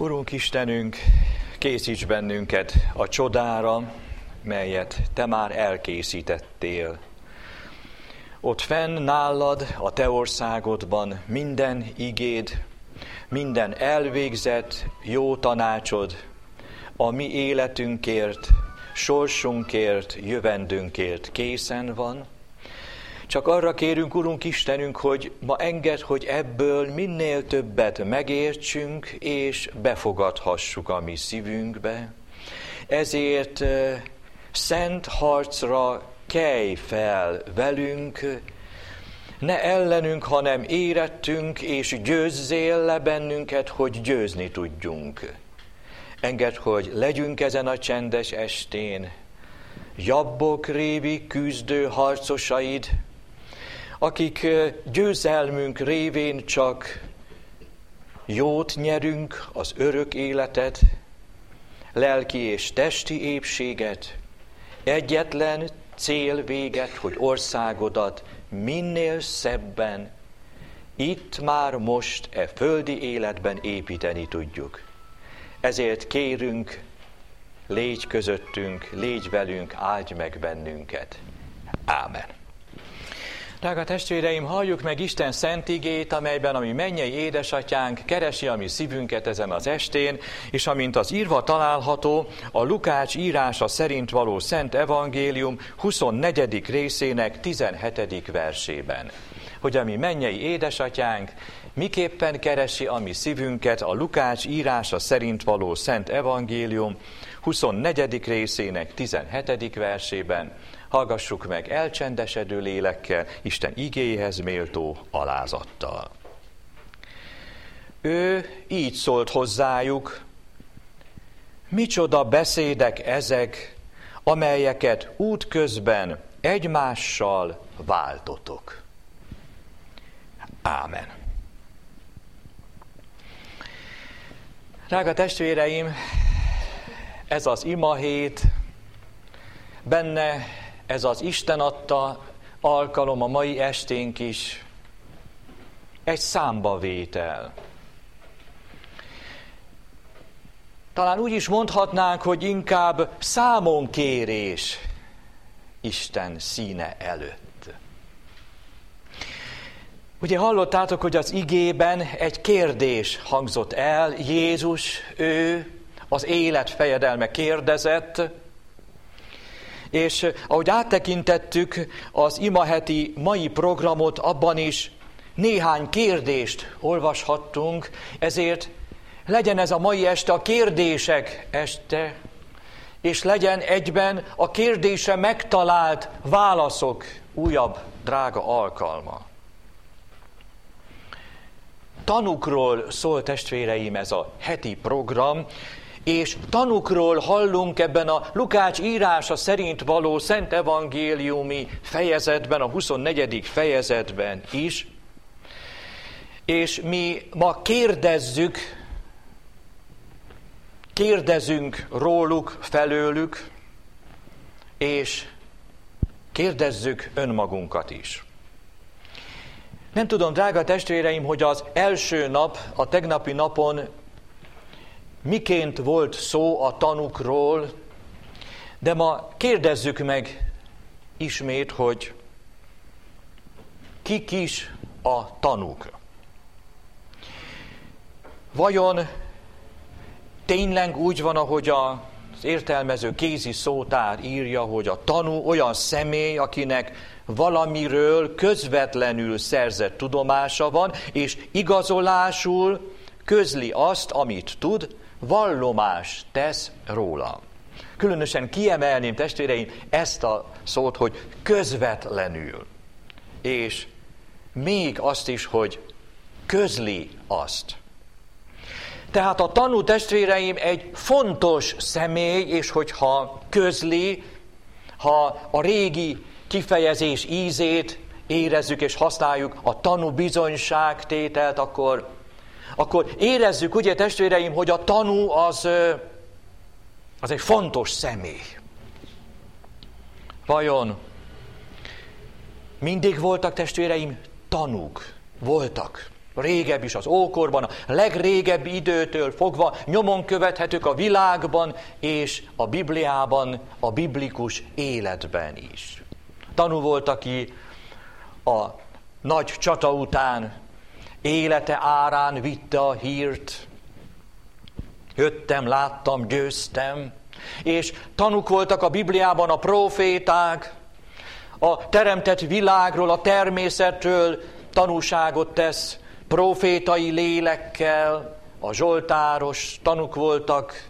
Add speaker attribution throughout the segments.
Speaker 1: Urunk Istenünk, készíts bennünket a csodára, melyet Te már elkészítettél. Ott fenn nálad, a Te országodban minden igéd, minden elvégzett jó tanácsod, a mi életünkért, sorsunkért, jövendünkért készen van, csak arra kérünk, Urunk Istenünk, hogy ma enged, hogy ebből minél többet megértsünk, és befogadhassuk a mi szívünkbe. Ezért szent harcra kelj fel velünk, ne ellenünk, hanem érettünk, és győzzél le bennünket, hogy győzni tudjunk. Enged, hogy legyünk ezen a csendes estén, jabbok révi küzdő harcosaid, akik győzelmünk révén csak jót nyerünk, az örök életet, lelki és testi épséget, egyetlen cél véget, hogy országodat minél szebben, itt már most e földi életben építeni tudjuk. Ezért kérünk, légy közöttünk, légy velünk, áldj meg bennünket. Ámen. Drága testvéreim, halljuk meg Isten szent igét, amelyben a mi mennyei édesatyánk keresi a mi szívünket ezen az estén, és amint az írva található, a Lukács írása szerint való Szent Evangélium 24. részének 17. versében. Hogy a mi mennyei édesatyánk miképpen keresi a mi szívünket a Lukács írása szerint való Szent Evangélium 24. részének 17. versében, Hallgassuk meg elcsendesedő lélekkel, Isten igéhez méltó alázattal. Ő így szólt hozzájuk, micsoda beszédek ezek, amelyeket útközben egymással váltotok. Ámen. Drága testvéreim, ez az imahét, benne ez az Isten adta alkalom a mai esténk is egy számbavétel. Talán úgy is mondhatnánk, hogy inkább számonkérés Isten színe előtt. Ugye hallottátok, hogy az igében egy kérdés hangzott el, Jézus, ő az élet fejedelme kérdezett, és eh, ahogy áttekintettük az imaheti mai programot, abban is néhány kérdést olvashattunk, ezért legyen ez a mai este a kérdések este, és legyen egyben a kérdése megtalált válaszok újabb drága alkalma. Tanukról szól testvéreim ez a heti program, és tanukról hallunk ebben a Lukács írása szerint való Szent Evangéliumi fejezetben, a 24. fejezetben is, és mi ma kérdezzük, kérdezünk róluk, felőlük, és kérdezzük önmagunkat is. Nem tudom, drága testvéreim, hogy az első nap, a tegnapi napon miként volt szó a tanukról, de ma kérdezzük meg ismét, hogy kik is a tanúk. Vajon tényleg úgy van, ahogy az értelmező kézi szótár írja, hogy a tanú olyan személy, akinek valamiről közvetlenül szerzett tudomása van, és igazolásul közli azt, amit tud, vallomás tesz róla. Különösen kiemelném, testvéreim, ezt a szót, hogy közvetlenül. És még azt is, hogy közli azt. Tehát a tanú testvéreim egy fontos személy, és hogyha közli, ha a régi kifejezés ízét érezzük és használjuk, a tanú bizonyságtételt, akkor akkor érezzük, ugye testvéreim, hogy a tanú az, az egy fontos személy. Vajon mindig voltak testvéreim tanúk? Voltak. régebb is az ókorban, a legrégebbi időtől fogva nyomon követhetők a világban és a Bibliában, a biblikus életben is. Tanú volt, aki a nagy csata után élete árán vitte a hírt, jöttem, láttam, győztem, és tanuk voltak a Bibliában a proféták, a teremtett világról, a természetről tanúságot tesz profétai lélekkel, a zsoltáros tanuk voltak,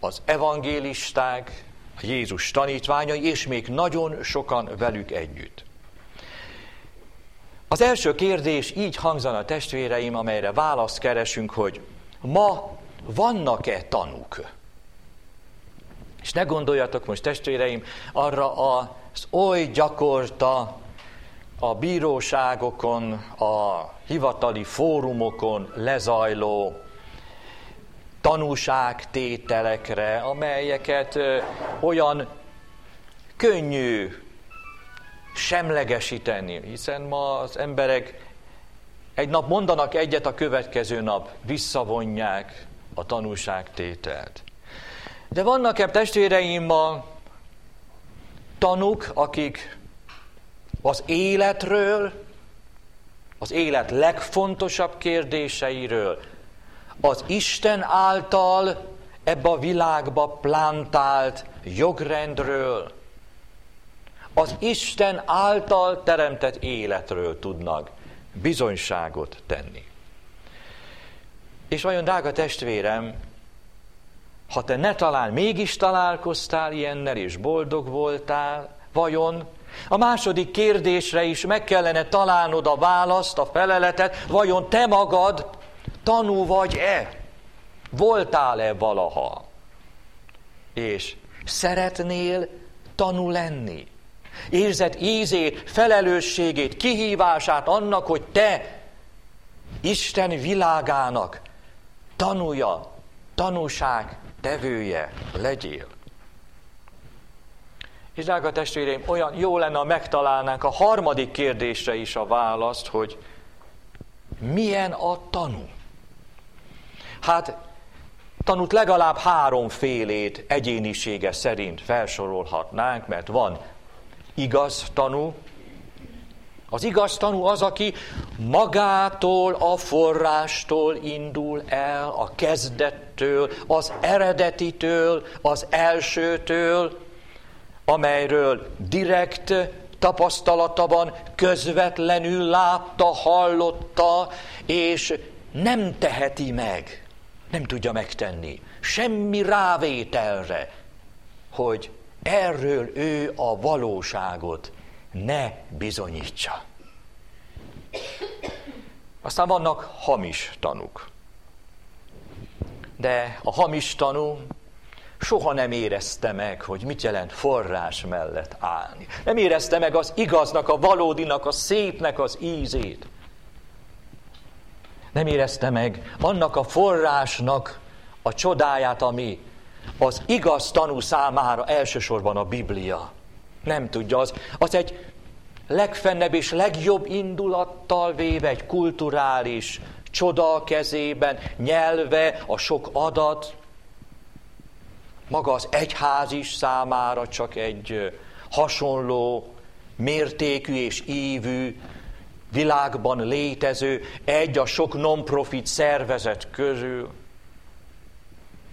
Speaker 1: az evangélisták, Jézus tanítványai, és még nagyon sokan velük együtt. Az első kérdés így hangzana testvéreim, amelyre választ keresünk, hogy ma vannak-e tanúk? És ne gondoljatok most, testvéreim, arra az oly gyakorta a bíróságokon, a hivatali fórumokon lezajló tanúságtételekre, amelyeket olyan könnyű semlegesíteni, hiszen ma az emberek egy nap mondanak egyet, a következő nap visszavonják a tanúságtételt. De vannak-e testvéreim ma tanuk, akik az életről, az élet legfontosabb kérdéseiről, az Isten által ebbe a világba plantált jogrendről, az Isten által teremtett életről tudnak bizonyságot tenni. És vajon, drága testvérem, ha te ne talán mégis találkoztál ilyennel, és boldog voltál, vajon a második kérdésre is meg kellene találnod a választ, a feleletet, vajon te magad tanú vagy-e? Voltál-e valaha? És szeretnél tanú lenni? Érzed ízét, felelősségét, kihívását annak, hogy te Isten világának tanúja, tanúság tevője legyél. És drága testvéreim, olyan jó lenne, ha megtalálnánk a harmadik kérdésre is a választ, hogy milyen a tanú? Hát tanút legalább háromfélét egyénisége szerint felsorolhatnánk, mert van igaz tanú, az igaz tanú az, aki magától, a forrástól indul el, a kezdettől, az eredetitől, az elsőtől, amelyről direkt tapasztalatban közvetlenül látta, hallotta, és nem teheti meg, nem tudja megtenni, semmi rávételre, hogy erről ő a valóságot ne bizonyítsa. Aztán vannak hamis tanuk. De a hamis tanú soha nem érezte meg, hogy mit jelent forrás mellett állni. Nem érezte meg az igaznak, a valódinak, a szépnek az ízét. Nem érezte meg annak a forrásnak a csodáját, ami az igaz tanú számára elsősorban a Biblia. Nem tudja, az, az egy legfennebb és legjobb indulattal véve egy kulturális csoda a kezében, nyelve, a sok adat, maga az egyház is számára csak egy hasonló mértékű és ívű, világban létező, egy a sok non-profit szervezet közül.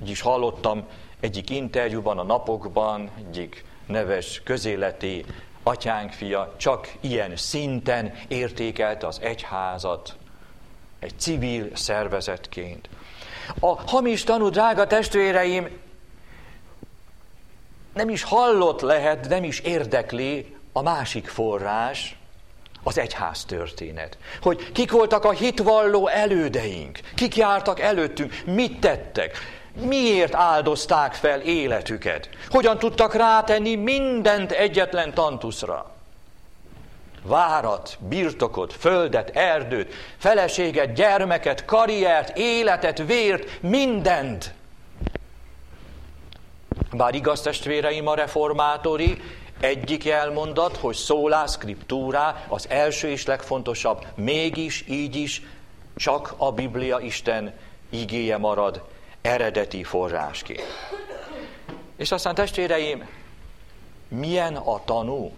Speaker 1: Így is hallottam egyik interjúban a napokban, egyik neves közéleti atyánk fia csak ilyen szinten értékelte az egyházat, egy civil szervezetként. A hamis tanú, drága testvéreim, nem is hallott lehet, nem is érdekli a másik forrás, az egyház történet. Hogy kik voltak a hitvalló elődeink, kik jártak előttünk, mit tettek, miért áldozták fel életüket, hogyan tudtak rátenni mindent egyetlen tantuszra. Várat, birtokot, földet, erdőt, feleséget, gyermeket, karriert, életet, vért, mindent. Bár igaz testvéreim a reformátori, egyik elmondat, hogy szólá scriptúrá az első és legfontosabb, mégis így is Csak a Biblia Isten igéje marad eredeti forrásként. És aztán testvéreim, milyen a tanú?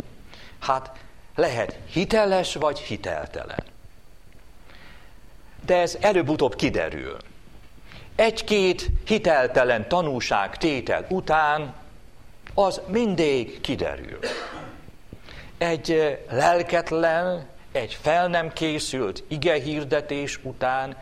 Speaker 1: Hát lehet hiteles vagy hiteltelen. De ez előbb-utóbb kiderül. Egy-két hiteltelen tanúság tétel után az mindig kiderül. Egy lelketlen, egy fel nem készült ige hirdetés után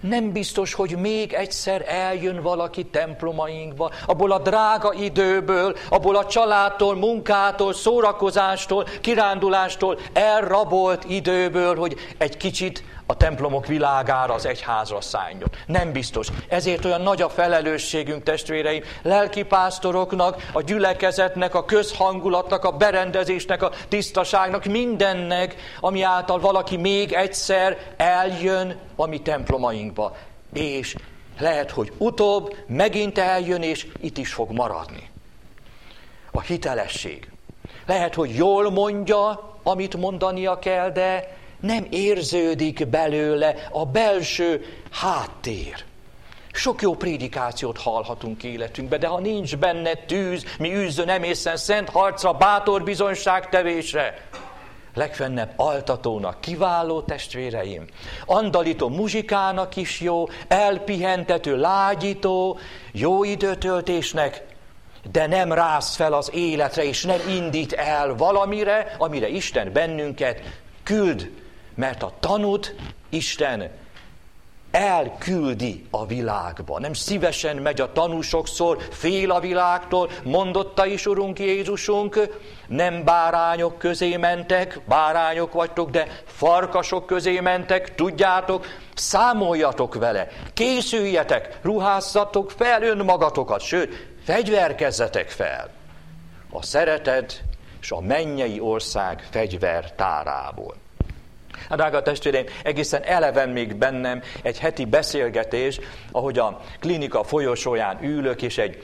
Speaker 1: nem biztos, hogy még egyszer eljön valaki templomainkba, abból a drága időből, abból a családtól, munkától, szórakozástól, kirándulástól, elrabolt időből, hogy egy kicsit a templomok világára, az egyházra szálljon. Nem biztos. Ezért olyan nagy a felelősségünk, testvéreim, lelkipásztoroknak, a gyülekezetnek, a közhangulatnak, a berendezésnek, a tisztaságnak, mindennek, ami által valaki még egyszer eljön a mi templomainkba. És lehet, hogy utóbb megint eljön, és itt is fog maradni. A hitelesség. Lehet, hogy jól mondja, amit mondania kell, de nem érződik belőle a belső háttér. Sok jó prédikációt hallhatunk életünkbe, de ha nincs benne tűz, mi űzzön emészen szent harcra, bátor bizonyságtevésre, legfennebb altatónak, kiváló testvéreim, andalító muzsikának is jó, elpihentető, lágyító, jó időtöltésnek, de nem rász fel az életre, és nem indít el valamire, amire Isten bennünket küld mert a tanút Isten elküldi a világba. Nem szívesen megy a tanú sokszor, fél a világtól, mondotta is Urunk Jézusunk, nem bárányok közé mentek, bárányok vagytok, de farkasok közé mentek, tudjátok, számoljatok vele, készüljetek, ruházzatok fel önmagatokat, sőt, fegyverkezzetek fel. A szeretet és a mennyei ország fegyvertárából. Hát drága testvéreim, egészen eleven még bennem egy heti beszélgetés, ahogy a klinika folyosóján ülök, és egy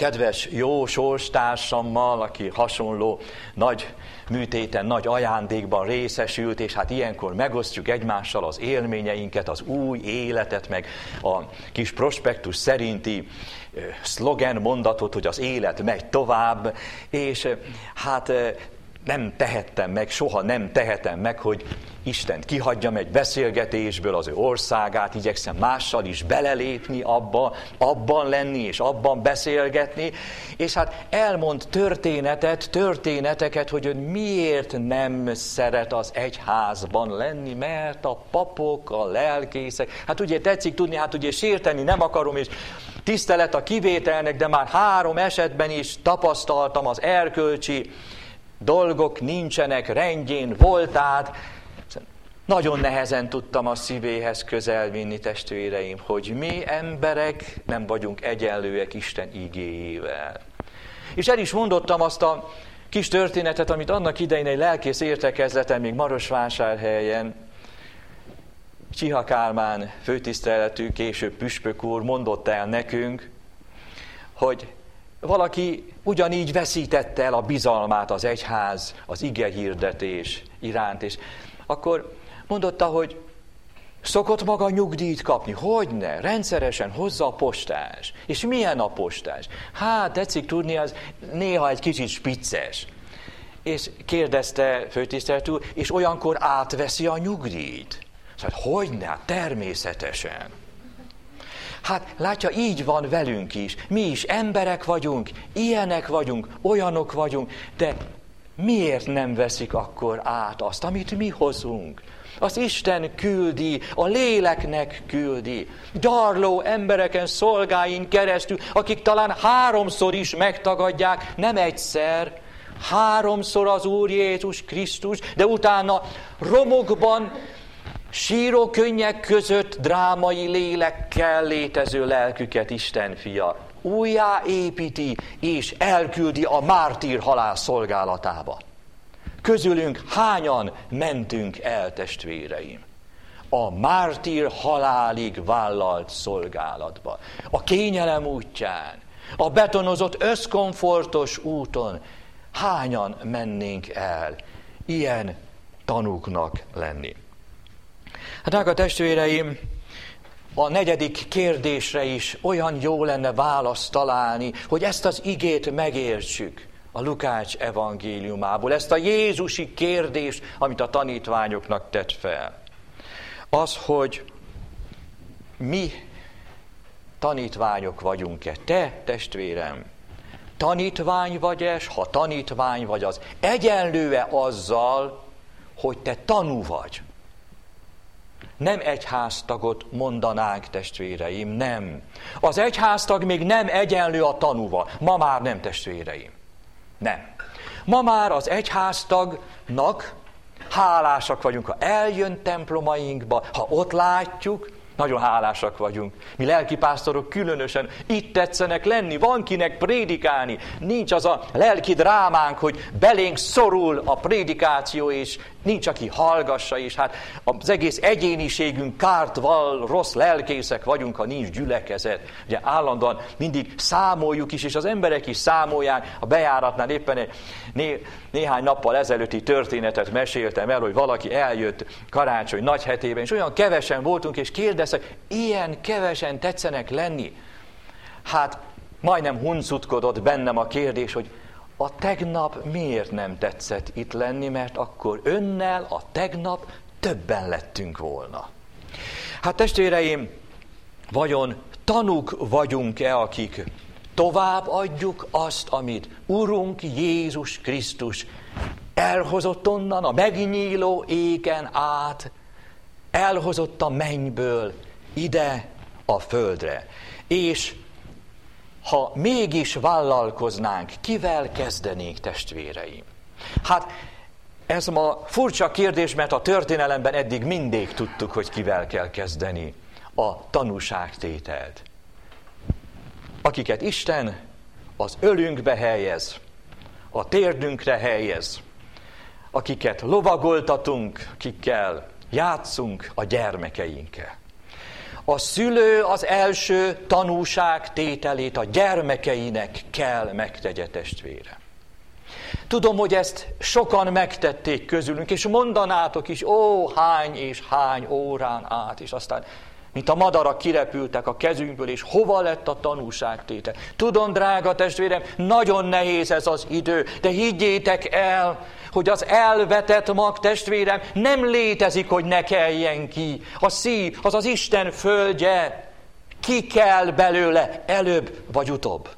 Speaker 1: kedves, jó sorstársammal, aki hasonló nagy műtéten, nagy ajándékban részesült, és hát ilyenkor megosztjuk egymással az élményeinket, az új életet, meg a kis prospektus szerinti szlogen mondatot, hogy az élet megy tovább, és hát nem tehettem meg, soha nem tehetem meg, hogy Isten kihagyjam egy beszélgetésből az ő országát, igyekszem mással is belelépni abba, abban lenni és abban beszélgetni, és hát elmond történetet, történeteket, hogy ön miért nem szeret az egyházban lenni, mert a papok, a lelkészek, hát ugye tetszik tudni, hát ugye sérteni nem akarom, és tisztelet a kivételnek, de már három esetben is tapasztaltam az erkölcsi dolgok nincsenek rendjén, voltát. Nagyon nehezen tudtam a szívéhez közel vinni, testvéreim, hogy mi emberek nem vagyunk egyenlőek Isten igéjével. És el is mondottam azt a kis történetet, amit annak idején egy lelkész értekezleten, még Marosvásárhelyen, Csiha Kálmán főtiszteletű, később püspök úr mondott el nekünk, hogy valaki ugyanígy veszítette el a bizalmát az egyház, az ige hirdetés iránt, és akkor mondotta, hogy szokott maga nyugdíjt kapni. Hogyne? Rendszeresen hozza a postás. És milyen a postás? Hát, tetszik tudni, az néha egy kicsit spicces. És kérdezte főtiszteletű, és olyankor átveszi a nyugdíjt. Szóval, hogyne? Hát természetesen. Hát látja, így van velünk is. Mi is emberek vagyunk, ilyenek vagyunk, olyanok vagyunk, de miért nem veszik akkor át azt, amit mi hozunk? Az Isten küldi, a léleknek küldi. Gyarló embereken, szolgáin keresztül, akik talán háromszor is megtagadják, nem egyszer, háromszor az Úr Jézus Krisztus, de utána romokban Síró könnyek között drámai lélekkel létező lelküket Isten fia újjáépíti és elküldi a mártír halál szolgálatába. Közülünk hányan mentünk el, testvéreim? A mártír halálig vállalt szolgálatba. A kényelem útján, a betonozott összkomfortos úton hányan mennénk el ilyen tanúknak lenni. Hát drága testvéreim, a negyedik kérdésre is olyan jó lenne választ találni, hogy ezt az igét megértsük a Lukács evangéliumából, ezt a Jézusi kérdést, amit a tanítványoknak tett fel. Az, hogy mi tanítványok vagyunk-e? Te, testvérem, tanítvány vagy-e, ha tanítvány vagy az, egyenlő-e azzal, hogy te tanú vagy? Nem egyháztagot mondanánk, testvéreim, nem. Az egyháztag még nem egyenlő a tanúval. Ma már nem, testvéreim. Nem. Ma már az egyháztagnak hálásak vagyunk, ha eljön templomainkba, ha ott látjuk, nagyon hálásak vagyunk. Mi lelkipásztorok különösen itt tetszenek lenni, van kinek prédikálni. Nincs az a lelki drámánk, hogy belénk szorul a prédikáció, és nincs, aki hallgassa, és hát az egész egyéniségünk kárt val, rossz lelkészek vagyunk, ha nincs gyülekezet. Ugye állandóan mindig számoljuk is, és az emberek is számolják. A bejáratnál éppen egy né, néhány nappal ezelőtti történetet meséltem el, hogy valaki eljött karácsony nagy hetében, és olyan kevesen voltunk, és kérdeztek, ilyen kevesen tetszenek lenni. Hát majdnem huncutkodott bennem a kérdés, hogy a tegnap miért nem tetszett itt lenni, mert akkor önnel a tegnap többen lettünk volna. Hát testvéreim, vajon tanuk vagyunk-e, akik tovább adjuk azt, amit Urunk Jézus Krisztus elhozott onnan a megnyíló égen át, elhozott a mennyből ide a földre. És ha mégis vállalkoznánk, kivel kezdenénk testvéreim? Hát ez ma furcsa kérdés, mert a történelemben eddig mindig tudtuk, hogy kivel kell kezdeni a tanúságtételt. Akiket Isten az ölünkbe helyez, a térdünkre helyez, akiket lovagoltatunk, akikkel játszunk a gyermekeinkkel. A szülő az első tanúság tételét a gyermekeinek kell megtegye testvére. Tudom, hogy ezt sokan megtették közülünk, és mondanátok is, ó, hány és hány órán át, és aztán mint a madarak kirepültek a kezünkből, és hova lett a tanúságtétel. Tudom, drága testvérem, nagyon nehéz ez az idő, de higgyétek el, hogy az elvetett mag testvérem nem létezik, hogy ne keljen ki. A szív az az Isten földje, ki kell belőle előbb vagy utóbb.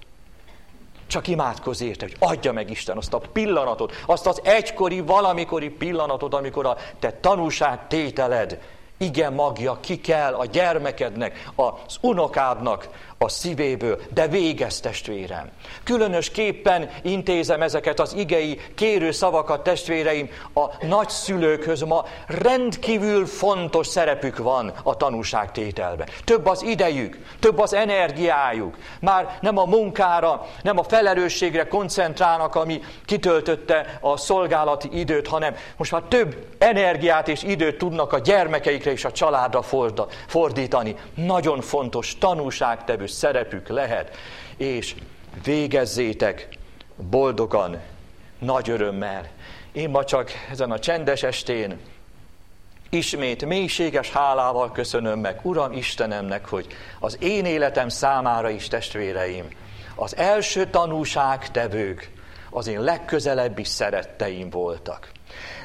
Speaker 1: Csak imádkozz érte, hogy adja meg Isten azt a pillanatot, azt az egykori, valamikori pillanatot, amikor a te tanúság tételed igen magja ki kell a gyermekednek, az unokádnak a szívéből, de végez testvérem. Különösképpen intézem ezeket az igei kérő szavakat testvéreim a nagyszülőkhöz. Ma rendkívül fontos szerepük van a tanúságtételben. Több az idejük, több az energiájuk. Már nem a munkára, nem a felelősségre koncentrálnak, ami kitöltötte a szolgálati időt, hanem most már több energiát és időt tudnak a gyermekeikre és a családra fordítani. Nagyon fontos tanúságtevő szerepük lehet, és végezzétek boldogan, nagy örömmel. Én ma csak ezen a csendes estén ismét mélységes hálával köszönöm meg Uram Istenemnek, hogy az én életem számára is testvéreim, az első tanúságtevők az én legközelebbi szeretteim voltak.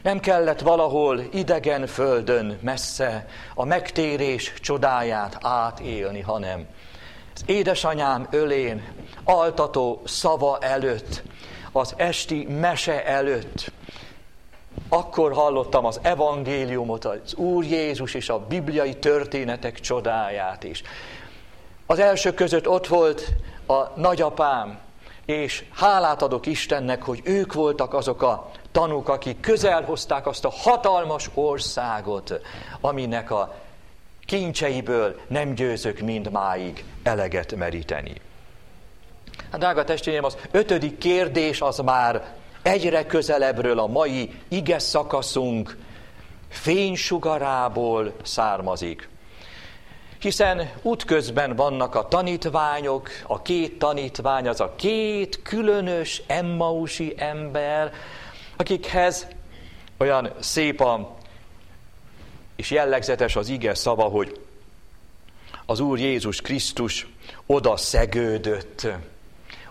Speaker 1: Nem kellett valahol idegen földön messze a megtérés csodáját átélni, hanem édesanyám ölén, altató szava előtt, az esti mese előtt, akkor hallottam az evangéliumot, az Úr Jézus és a bibliai történetek csodáját is. Az első között ott volt a nagyapám, és hálát adok Istennek, hogy ők voltak azok a tanúk, akik közel hozták azt a hatalmas országot, aminek a kincseiből nem győzök mindmáig eleget meríteni. Hát drága testvérem, az ötödik kérdés az már egyre közelebbről a mai ige szakaszunk fénysugarából származik. Hiszen útközben vannak a tanítványok, a két tanítvány, az a két különös emmausi ember, akikhez olyan szép a és jellegzetes az ige szava, hogy az Úr Jézus Krisztus oda szegődött,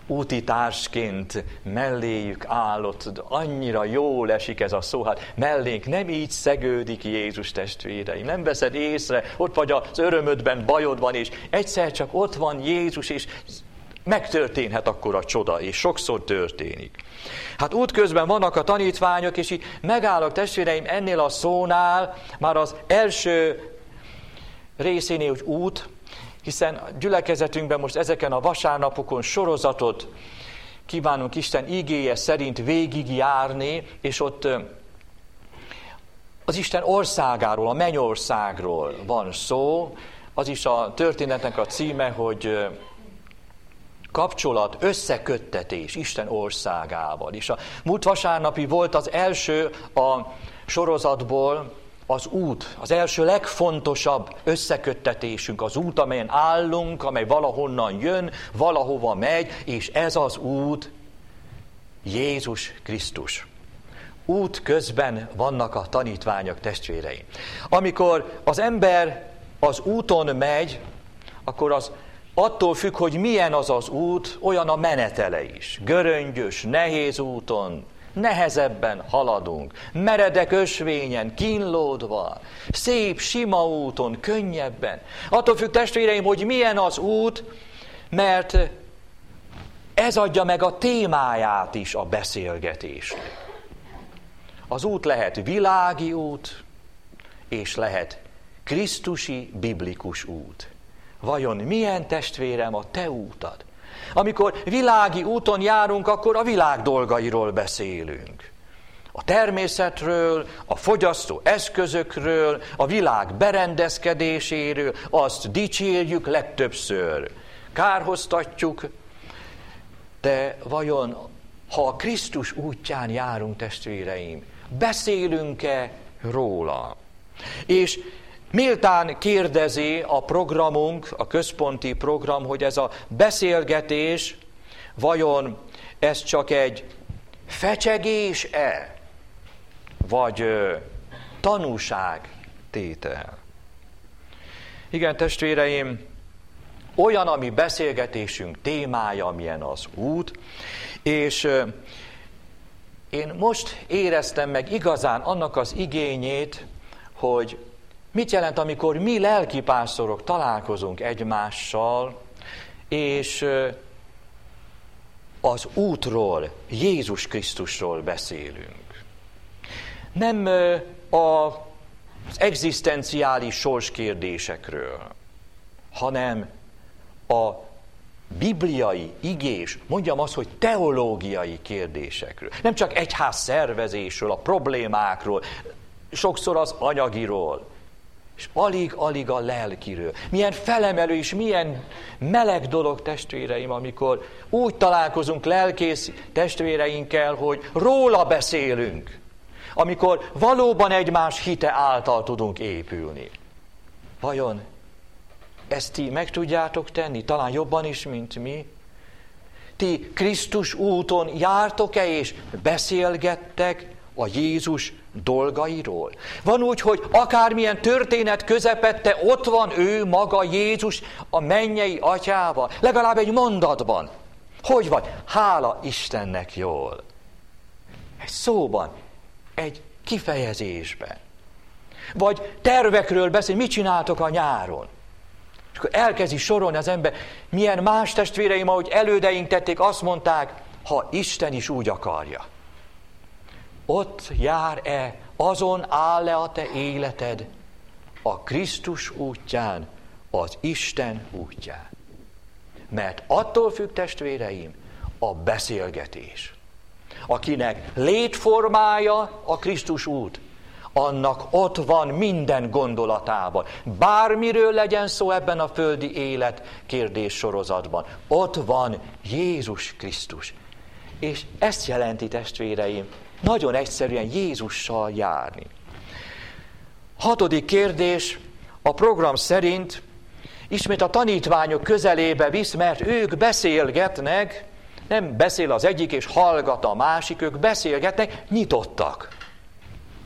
Speaker 1: útitársként melléjük állott, annyira jól esik ez a szó, hát mellénk nem így szegődik Jézus testvéreim, nem veszed észre, ott vagy az örömödben, bajodban, és egyszer csak ott van Jézus, és megtörténhet akkor a csoda, és sokszor történik. Hát útközben vannak a tanítványok, és így megállok testvéreim ennél a szónál, már az első részénél, hogy út, hiszen a gyülekezetünkben most ezeken a vasárnapokon sorozatot kívánunk Isten igéje szerint végigjárni, és ott az Isten országáról, a mennyországról van szó. Az is a történetnek a címe, hogy kapcsolat, összeköttetés Isten országával. És a múlt vasárnapi volt az első a sorozatból, az út, az első legfontosabb összeköttetésünk, az út, amelyen állunk, amely valahonnan jön, valahova megy, és ez az út Jézus Krisztus. Út közben vannak a tanítványok testvéreim. Amikor az ember az úton megy, akkor az attól függ, hogy milyen az az út, olyan a menetele is. Göröngyös, nehéz úton, nehezebben haladunk, meredek ösvényen, kínlódva, szép, sima úton, könnyebben. Attól függ, testvéreim, hogy milyen az út, mert ez adja meg a témáját is a beszélgetésnek. Az út lehet világi út, és lehet Krisztusi biblikus út. Vajon milyen testvérem a te útad? Amikor világi úton járunk, akkor a világ dolgairól beszélünk. A természetről, a fogyasztó eszközökről, a világ berendezkedéséről, azt dicsérjük legtöbbször. Kárhoztatjuk, de vajon, ha a Krisztus útján járunk, testvéreim, beszélünk-e róla? És Méltán kérdezi a programunk, a központi program, hogy ez a beszélgetés vajon ez csak egy fecsegés-e, vagy tanúság tétel. Igen, testvéreim, olyan, ami beszélgetésünk témája, amilyen az út, és én most éreztem meg igazán annak az igényét, hogy Mit jelent, amikor mi lelkipásztorok találkozunk egymással, és az útról, Jézus Krisztusról beszélünk. Nem az egzisztenciális sorskérdésekről, hanem a bibliai, igés, mondjam azt, hogy teológiai kérdésekről. Nem csak egyház szervezésről, a problémákról, sokszor az anyagiról, és alig-alig a lelkiről. Milyen felemelő és milyen meleg dolog, testvéreim, amikor úgy találkozunk lelkész testvéreinkkel, hogy róla beszélünk. Amikor valóban egymás hite által tudunk épülni. Vajon ezt ti meg tudjátok tenni? Talán jobban is, mint mi? Ti Krisztus úton jártok-e és beszélgettek a Jézus dolgairól. Van úgy, hogy akármilyen történet közepette, ott van ő maga Jézus a mennyei atyával, legalább egy mondatban. Hogy van? Hála Istennek jól. Egy szóban, egy kifejezésben. Vagy tervekről beszél, mit csináltok a nyáron? És akkor elkezdi sorolni az ember, milyen más testvéreim, ahogy elődeink tették, azt mondták, ha Isten is úgy akarja ott jár-e, azon áll-e a te életed a Krisztus útján, az Isten útján. Mert attól függ, testvéreim, a beszélgetés. Akinek létformája a Krisztus út, annak ott van minden gondolatában. Bármiről legyen szó ebben a földi élet kérdés sorozatban. Ott van Jézus Krisztus. És ezt jelenti, testvéreim, nagyon egyszerűen Jézussal járni. Hatodik kérdés, a program szerint ismét a tanítványok közelébe visz, mert ők beszélgetnek, nem beszél az egyik és hallgat a másik, ők beszélgetnek, nyitottak.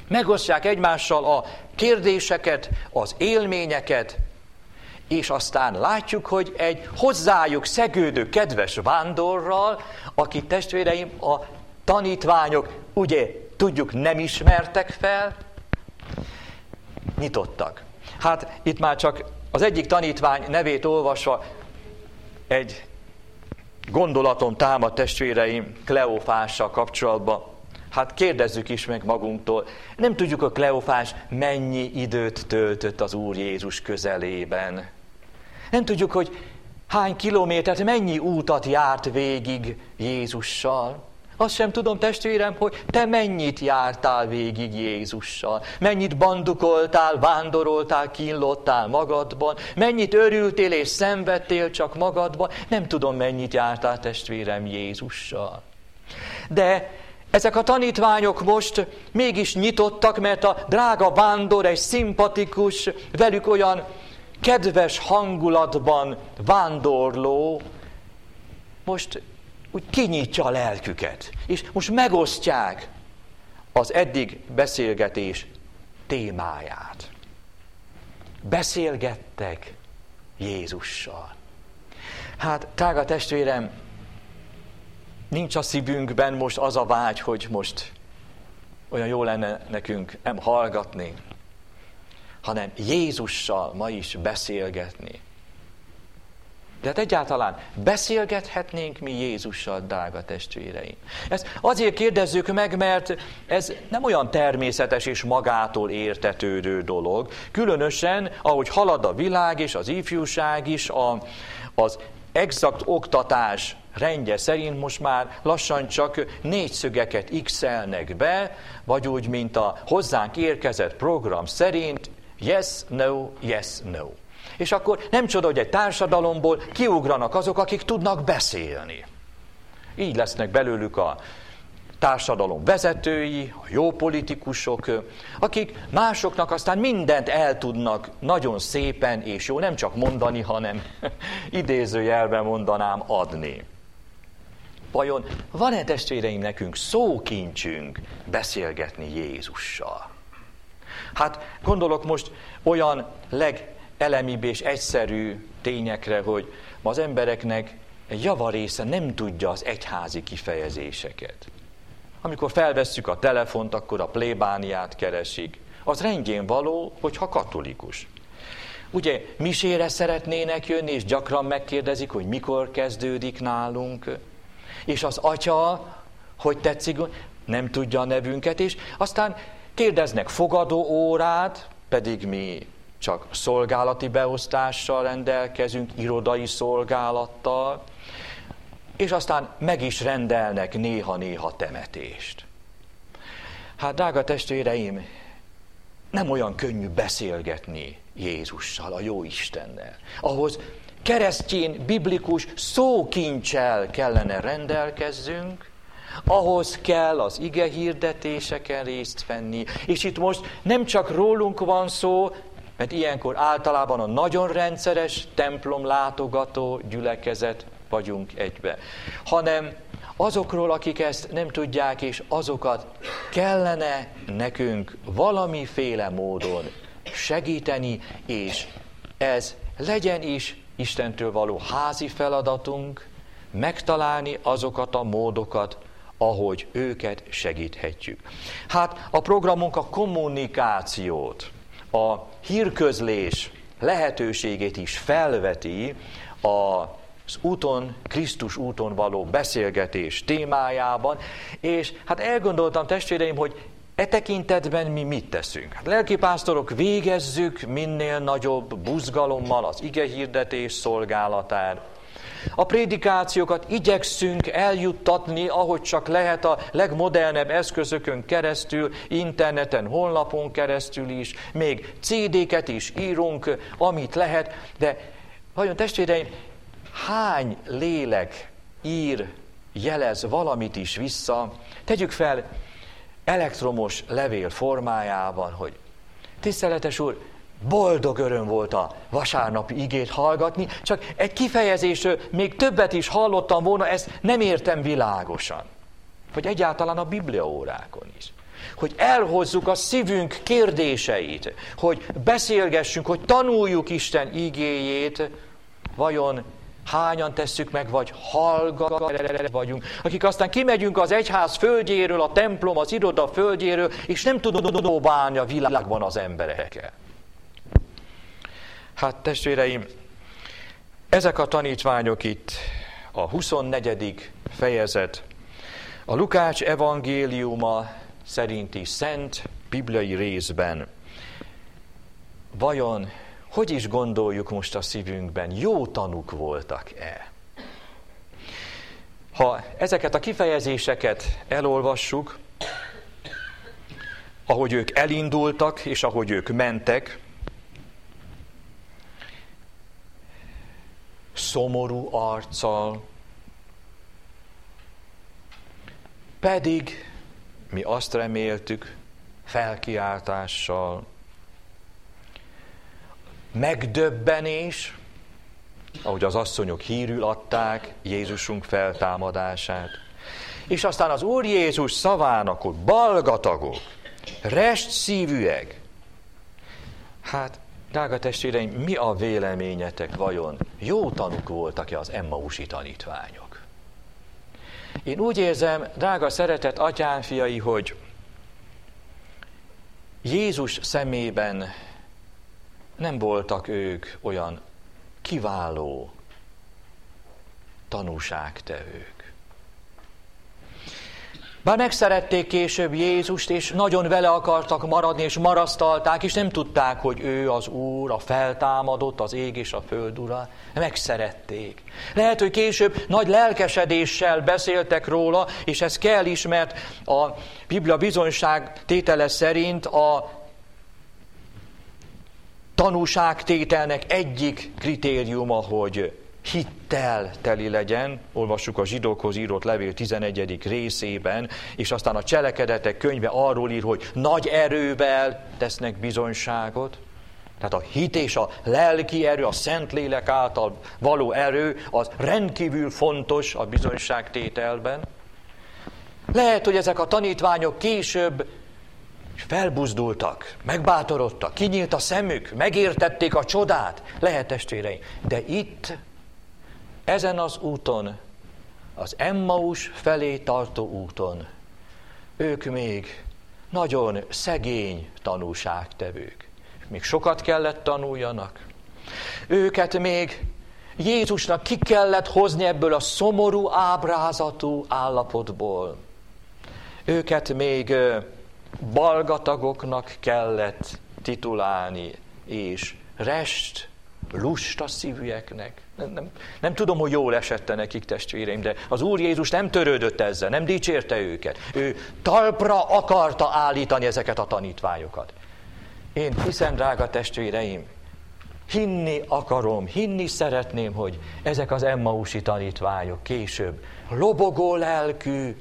Speaker 1: Megosztják egymással a kérdéseket, az élményeket, és aztán látjuk, hogy egy hozzájuk szegődő kedves vándorral, aki testvéreim a tanítványok, ugye tudjuk nem ismertek fel, nyitottak. Hát itt már csak az egyik tanítvány nevét olvasva egy gondolatom támad testvéreim Kleofással kapcsolatban. Hát kérdezzük is meg magunktól. Nem tudjuk, hogy Kleofás mennyi időt töltött az Úr Jézus közelében. Nem tudjuk, hogy hány kilométert, mennyi útat járt végig Jézussal. Azt sem tudom, testvérem, hogy te mennyit jártál végig Jézussal, mennyit bandukoltál, vándoroltál, kínlottál magadban, mennyit örültél és szenvedtél csak magadban, nem tudom, mennyit jártál, testvérem, Jézussal. De ezek a tanítványok most mégis nyitottak, mert a drága vándor egy szimpatikus, velük olyan kedves hangulatban vándorló, most úgy kinyitja a lelküket, és most megosztják az eddig beszélgetés témáját. Beszélgettek Jézussal. Hát, drága testvérem, nincs a szívünkben most az a vágy, hogy most olyan jó lenne nekünk nem hallgatni, hanem Jézussal ma is beszélgetni. De hát egyáltalán beszélgethetnénk mi Jézussal, drága testvéreim. Ezt azért kérdezzük meg, mert ez nem olyan természetes és magától értetődő dolog. Különösen, ahogy halad a világ és az ifjúság is, a, az exakt oktatás rendje szerint most már lassan csak négyszögeket x be, vagy úgy, mint a hozzánk érkezett program szerint, yes, no, yes, no. És akkor nem csoda, hogy egy társadalomból kiugranak azok, akik tudnak beszélni. Így lesznek belőlük a társadalom vezetői, a jó politikusok, akik másoknak aztán mindent el tudnak nagyon szépen és jó, nem csak mondani, hanem idézőjelben mondanám adni. Vajon van-e testvéreim nekünk szókincsünk beszélgetni Jézussal? Hát gondolok most olyan leg elemibb és egyszerű tényekre, hogy ma az embereknek egy javarésze nem tudja az egyházi kifejezéseket. Amikor felvesszük a telefont, akkor a plébániát keresik. Az rendjén való, hogyha katolikus. Ugye misére szeretnének jönni, és gyakran megkérdezik, hogy mikor kezdődik nálunk. És az atya, hogy tetszik, nem tudja a nevünket, és aztán kérdeznek fogadó órát, pedig mi csak szolgálati beosztással rendelkezünk, irodai szolgálattal, és aztán meg is rendelnek néha-néha temetést. Hát, drága testvéreim, nem olyan könnyű beszélgetni Jézussal, a jó Istennel. Ahhoz keresztjén, biblikus szókincsel kellene rendelkezzünk, ahhoz kell az ige hirdetéseken részt venni. És itt most nem csak rólunk van szó, mert ilyenkor általában a nagyon rendszeres templom látogató gyülekezet vagyunk egybe, hanem azokról, akik ezt nem tudják, és azokat kellene nekünk valamiféle módon segíteni, és ez legyen is Istentől való házi feladatunk, megtalálni azokat a módokat, ahogy őket segíthetjük. Hát a programunk a kommunikációt, a hírközlés lehetőségét is felveti az úton, Krisztus úton való beszélgetés témájában, és hát elgondoltam testvéreim, hogy E tekintetben mi mit teszünk? Hát lelkipásztorok végezzük minél nagyobb buzgalommal az igehirdetés szolgálatát, a prédikációkat igyekszünk eljuttatni, ahogy csak lehet a legmodernebb eszközökön keresztül, interneten, honlapon keresztül is, még CD-ket is írunk, amit lehet, de vajon testvéreim, hány lélek ír, jelez valamit is vissza, tegyük fel elektromos levél formájában, hogy tiszteletes úr, boldog öröm volt a vasárnapi igét hallgatni, csak egy kifejezésről még többet is hallottam volna, ezt nem értem világosan. Vagy egyáltalán a bibliaórákon is. hogy elhozzuk a szívünk kérdéseit, hogy beszélgessünk, hogy tanuljuk Isten igéjét, vajon hányan tesszük meg, vagy hallgat vagyunk, akik aztán kimegyünk az egyház földjéről, a templom, az iroda földjéről, és nem tudunk bánni a világban az emberekkel. Hát testvéreim, ezek a tanítványok itt, a 24. fejezet, a Lukács evangéliuma szerinti szent bibliai részben vajon hogy is gondoljuk most a szívünkben, jó tanuk voltak-e? Ha ezeket a kifejezéseket elolvassuk, ahogy ők elindultak, és ahogy ők mentek, szomorú arccal, pedig mi azt reméltük, felkiáltással, megdöbbenés, ahogy az asszonyok hírül adták Jézusunk feltámadását. És aztán az Úr Jézus szavának, hogy balgatagok, rest szívűek. Hát, drága testvéreim, mi a véleményetek vajon? Jó tanuk voltak-e az Emmausi tanítványok? Én úgy érzem, drága szeretett atyám fiai, hogy Jézus szemében nem voltak ők olyan kiváló tanúságtevők. Bár megszerették később Jézust, és nagyon vele akartak maradni, és marasztalták, és nem tudták, hogy ő az Úr, a feltámadott, az ég és a föld ura. Megszerették. Lehet, hogy később nagy lelkesedéssel beszéltek róla, és ez kell is, mert a Biblia bizonyság tétele szerint a tanúságtételnek egyik kritériuma, hogy hittel teli legyen, olvassuk a zsidókhoz írott levél 11. részében, és aztán a cselekedetek könyve arról ír, hogy nagy erővel tesznek bizonyságot. Tehát a hit és a lelki erő, a Szentlélek által való erő, az rendkívül fontos a bizonyságtételben. Lehet, hogy ezek a tanítványok később és felbuzdultak, megbátorodtak, kinyílt a szemük, megértették a csodát. Lehet testvéreim. De itt, ezen az úton, az Emmaus felé tartó úton, ők még nagyon szegény tanúságtevők. Még sokat kellett tanuljanak. Őket még Jézusnak ki kellett hozni ebből a szomorú ábrázatú állapotból. Őket még balgatagoknak kellett titulálni, és rest lusta szívűeknek. Nem, nem, nem tudom, hogy jól esette nekik testvéreim, de az Úr Jézus nem törődött ezzel, nem dicsérte őket. Ő talpra akarta állítani ezeket a tanítványokat. Én hiszem, drága testvéreim, hinni akarom, hinni szeretném, hogy ezek az Emmausi tanítványok később lobogó lelkű,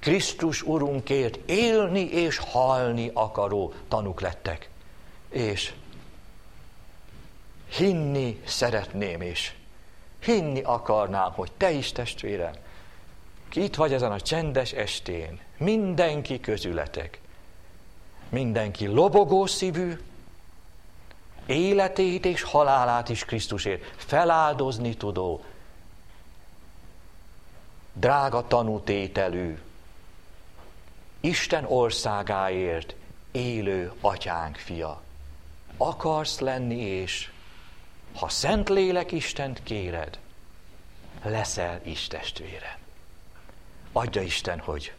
Speaker 1: Krisztus Urunkért élni és halni akaró tanuk lettek. És hinni szeretném, és hinni akarnám, hogy te is testvérem, ki itt vagy ezen a csendes estén, mindenki közületek, mindenki lobogó szívű, életét és halálát is Krisztusért feláldozni tudó, drága tanútételű, Isten országáért élő atyánk fia. Akarsz lenni, és ha szent lélek Istent kéred, leszel is testvére. Adja Isten, hogy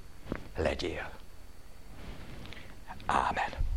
Speaker 1: legyél. Ámen.